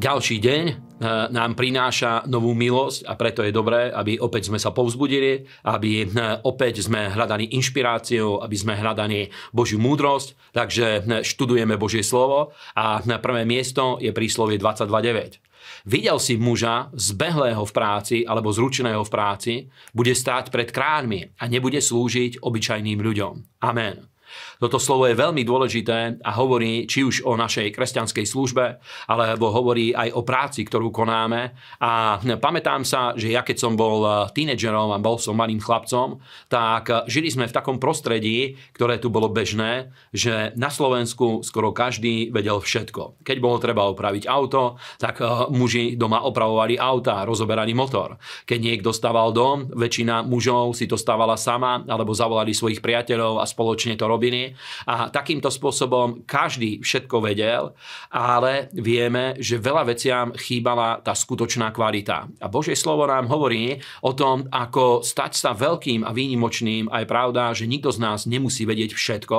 Ďalší deň e, nám prináša novú milosť a preto je dobré, aby opäť sme sa povzbudili, aby e, opäť sme hľadali inšpiráciu, aby sme hľadali Božiu múdrosť. Takže e, študujeme Božie slovo a na prvé miesto je príslovie 22.9. Videl si muža zbehlého v práci alebo zručeného v práci, bude stáť pred kráľmi a nebude slúžiť obyčajným ľuďom. Amen. Toto slovo je veľmi dôležité a hovorí či už o našej kresťanskej službe, alebo hovorí aj o práci, ktorú konáme. A pamätám sa, že ja keď som bol tínedžerom a bol som malým chlapcom, tak žili sme v takom prostredí, ktoré tu bolo bežné, že na Slovensku skoro každý vedel všetko. Keď bolo treba opraviť auto, tak eh, muži doma opravovali auta, rozoberali motor. Keď niekto stával dom, väčšina mužov si to stávala sama, alebo zavolali svojich priateľov a spoločne to robili robiny a takýmto spôsobom každý všetko vedel, ale vieme, že veľa veciam chýbala tá skutočná kvalita. A Božie slovo nám hovorí o tom, ako stať sa veľkým a výnimočným. A je pravda, že nikto z nás nemusí vedieť všetko,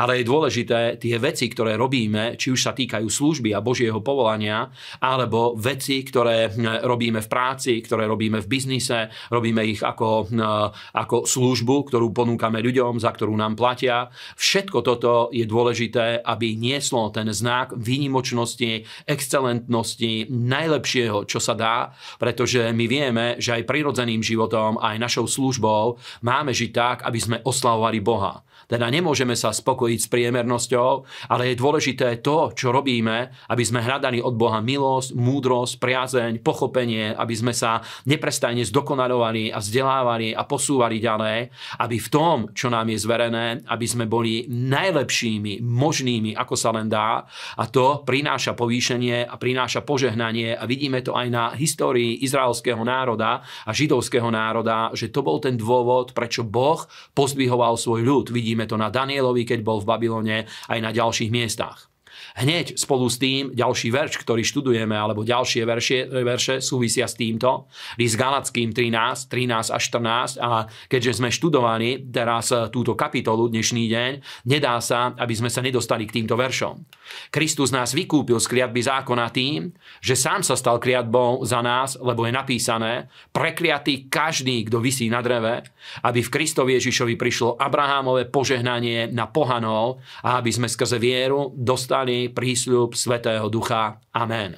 ale je dôležité tie veci, ktoré robíme, či už sa týkajú služby a Božieho povolania, alebo veci, ktoré hm, robíme v práci, ktoré robíme v biznise, robíme ich ako, hm, ako službu, ktorú ponúkame ľuďom, za ktorú nám platia, Všetko toto je dôležité, aby nieslo ten znak výnimočnosti, excelentnosti, najlepšieho, čo sa dá, pretože my vieme, že aj prirodzeným životom, aj našou službou máme žiť tak, aby sme oslavovali Boha. Teda nemôžeme sa spokojiť s priemernosťou, ale je dôležité to, čo robíme, aby sme hľadali od Boha milosť, múdrosť, priazeň, pochopenie, aby sme sa neprestajne zdokonalovali a vzdelávali a posúvali ďalej, aby v tom, čo nám je zverené, aby sme boli najlepšími možnými, ako sa len dá. A to prináša povýšenie a prináša požehnanie a vidíme to aj na histórii izraelského národa a židovského národa, že to bol ten dôvod, prečo Boh pozdvihoval svoj ľud. Vidíme to na Danielovi, keď bol v Babylone, aj na ďalších miestach. Hneď spolu s tým ďalší verš, ktorý študujeme, alebo ďalšie verše, verše súvisia s týmto. List Galackým 13, 13 až 14 a keďže sme študovali teraz e, túto kapitolu dnešný deň, nedá sa, aby sme sa nedostali k týmto veršom. Kristus nás vykúpil z kliatby zákona tým, že sám sa stal kliatbou za nás, lebo je napísané, prekliatý každý, kto vysí na dreve, aby v Kristovi Ježišovi prišlo Abrahámové požehnanie na pohanov a aby sme skrze vieru dostali daný prísľub Svetého Ducha. Amen.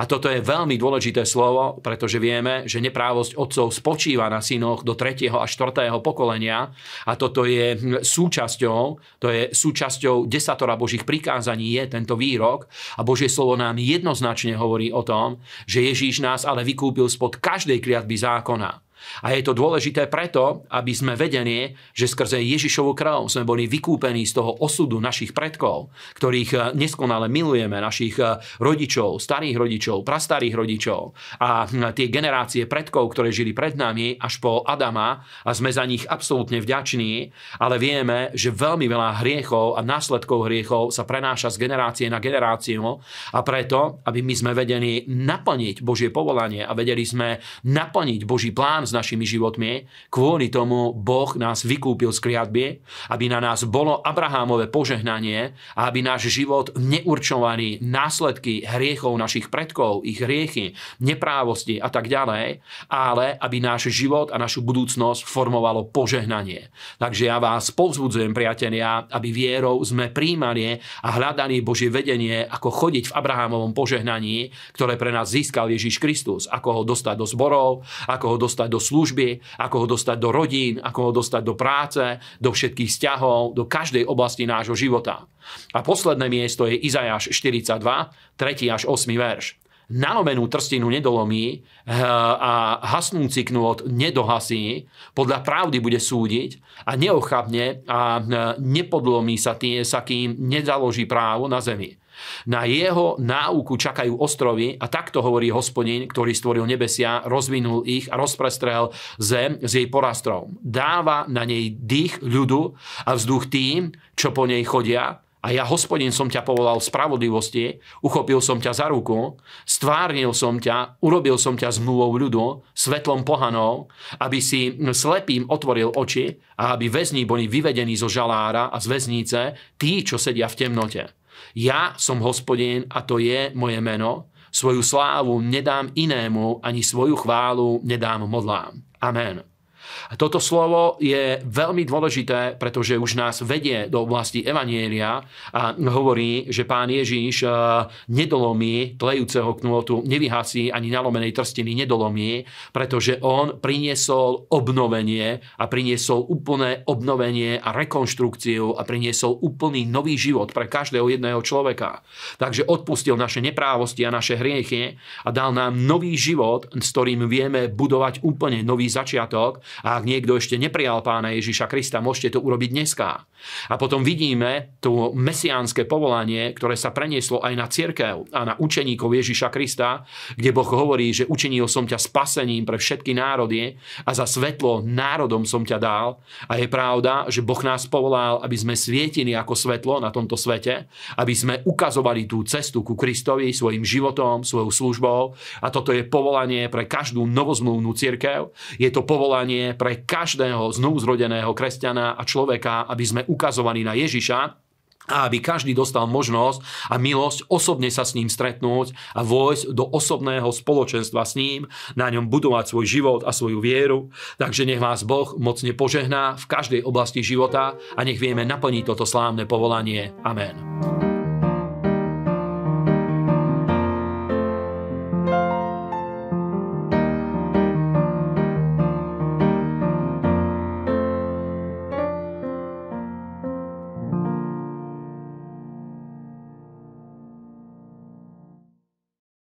A toto je veľmi dôležité slovo, pretože vieme, že neprávosť otcov spočíva na synoch do 3. a 4. pokolenia a toto je súčasťou, to je súčasťou desatora Božích prikázaní je tento výrok a Božie slovo nám jednoznačne hovorí o tom, že Ježíš nás ale vykúpil spod každej kliatby zákona. A je to dôležité preto, aby sme vedeli, že skrze Ježišovu krv sme boli vykúpení z toho osudu našich predkov, ktorých eh, neskonale milujeme, našich eh, rodičov, starých rodičov, prastarých rodičov. A hm, tie generácie predkov, ktoré žili pred nami až po Adama a sme za nich absolútne vďační, ale vieme, že veľmi veľa hriechov a následkov hriechov sa prenáša z generácie na generáciu. A preto, aby my sme vedeli naplniť Božie povolanie a vedeli sme naplniť Boží plán s našimi životmi. Kvôli tomu Boh nás vykúpil z kliatby, aby na nás bolo Abrahámové požehnanie a aby náš život neurčovali následky hriechov našich predkov, ich hriechy, neprávosti a tak ďalej, ale aby náš život a našu budúcnosť formovalo požehnanie. Takže ja vás povzbudzujem, priatelia, aby vierou sme príjmali a hľadali Božie vedenie, ako chodiť v Abrahámovom požehnaní, ktoré pre nás získal Ježiš Kristus, ako ho dostať do zborov, ako ho dostať do do služby, ako ho dostať do rodín, ako ho dostať do práce, do všetkých vzťahov, do každej oblasti nášho života. A posledné miesto je Izajáš 42, 3. až 8. verš. Nalomenú trstinu nedolomí eh, a hasnúci knôt nedohasí, podľa pravdy bude súdiť a neochabne a eh, nepodlomí sa tie, sa kým nezaloží právo na zemi. Na jeho náuku čakajú ostrovy a takto hovorí hospodin, ktorý stvoril nebesia, rozvinul ich a rozprestrel zem s jej porastrom. Dáva na nej dých ľudu a vzduch tým, čo po nej chodia, a ja, hospodin, som ťa povolal v spravodlivosti, uchopil som ťa za ruku, stvárnil som ťa, urobil som ťa zmluvou ľudu, svetlom pohanov, aby si slepým otvoril oči a aby väzni boli vyvedení zo žalára a z väznice tí, čo sedia v temnote. Ja som hospodin a to je moje meno. svoju slávu nedám inému, ani svoju chválu nedám modlám. Amen. Toto slovo je veľmi dôležité, pretože už nás vedie do oblasti Evanielia a hovorí, že pán Ježíš eh, nedolomí tlejúceho knôtu, nevyhasí ani nalomenej trstiny, nedolomí, pretože on priniesol obnovenie a priniesol úplné obnovenie a rekonštrukciu a priniesol úplný nový život pre každého jedného človeka. Takže odpustil naše neprávosti a naše hriechy a dal nám nový život, s ktorým vieme budovať úplne nový začiatok a ak niekto ešte neprijal pána Ježiša Krista, môžete to urobiť dneska. A potom vidíme to mesiánske povolanie, ktoré sa prenieslo aj na cirkev a na učeníkov Ježiša Krista, kde Boh hovorí, že učinil som ťa spasením pre všetky národy a za svetlo národom som ťa dal. A je pravda, že Boh nás povolal, aby sme svietili ako svetlo na tomto svete, aby sme ukazovali tú cestu ku Kristovi svojim životom, svojou službou. A toto je povolanie pre každú novozmluvnú cirkev. Je to pre každého znovuzrodeného kresťana a človeka, aby sme ukazovaní na Ježiša, a aby každý dostal možnosť a milosť osobne sa s ním stretnúť a vojsť do osobného spoločenstva s ním, na ňom budovať svoj život a svoju vieru. Takže nech vás Boh mocne požehná v každej oblasti života a nech vieme naplniť toto slávne povolanie. Amen.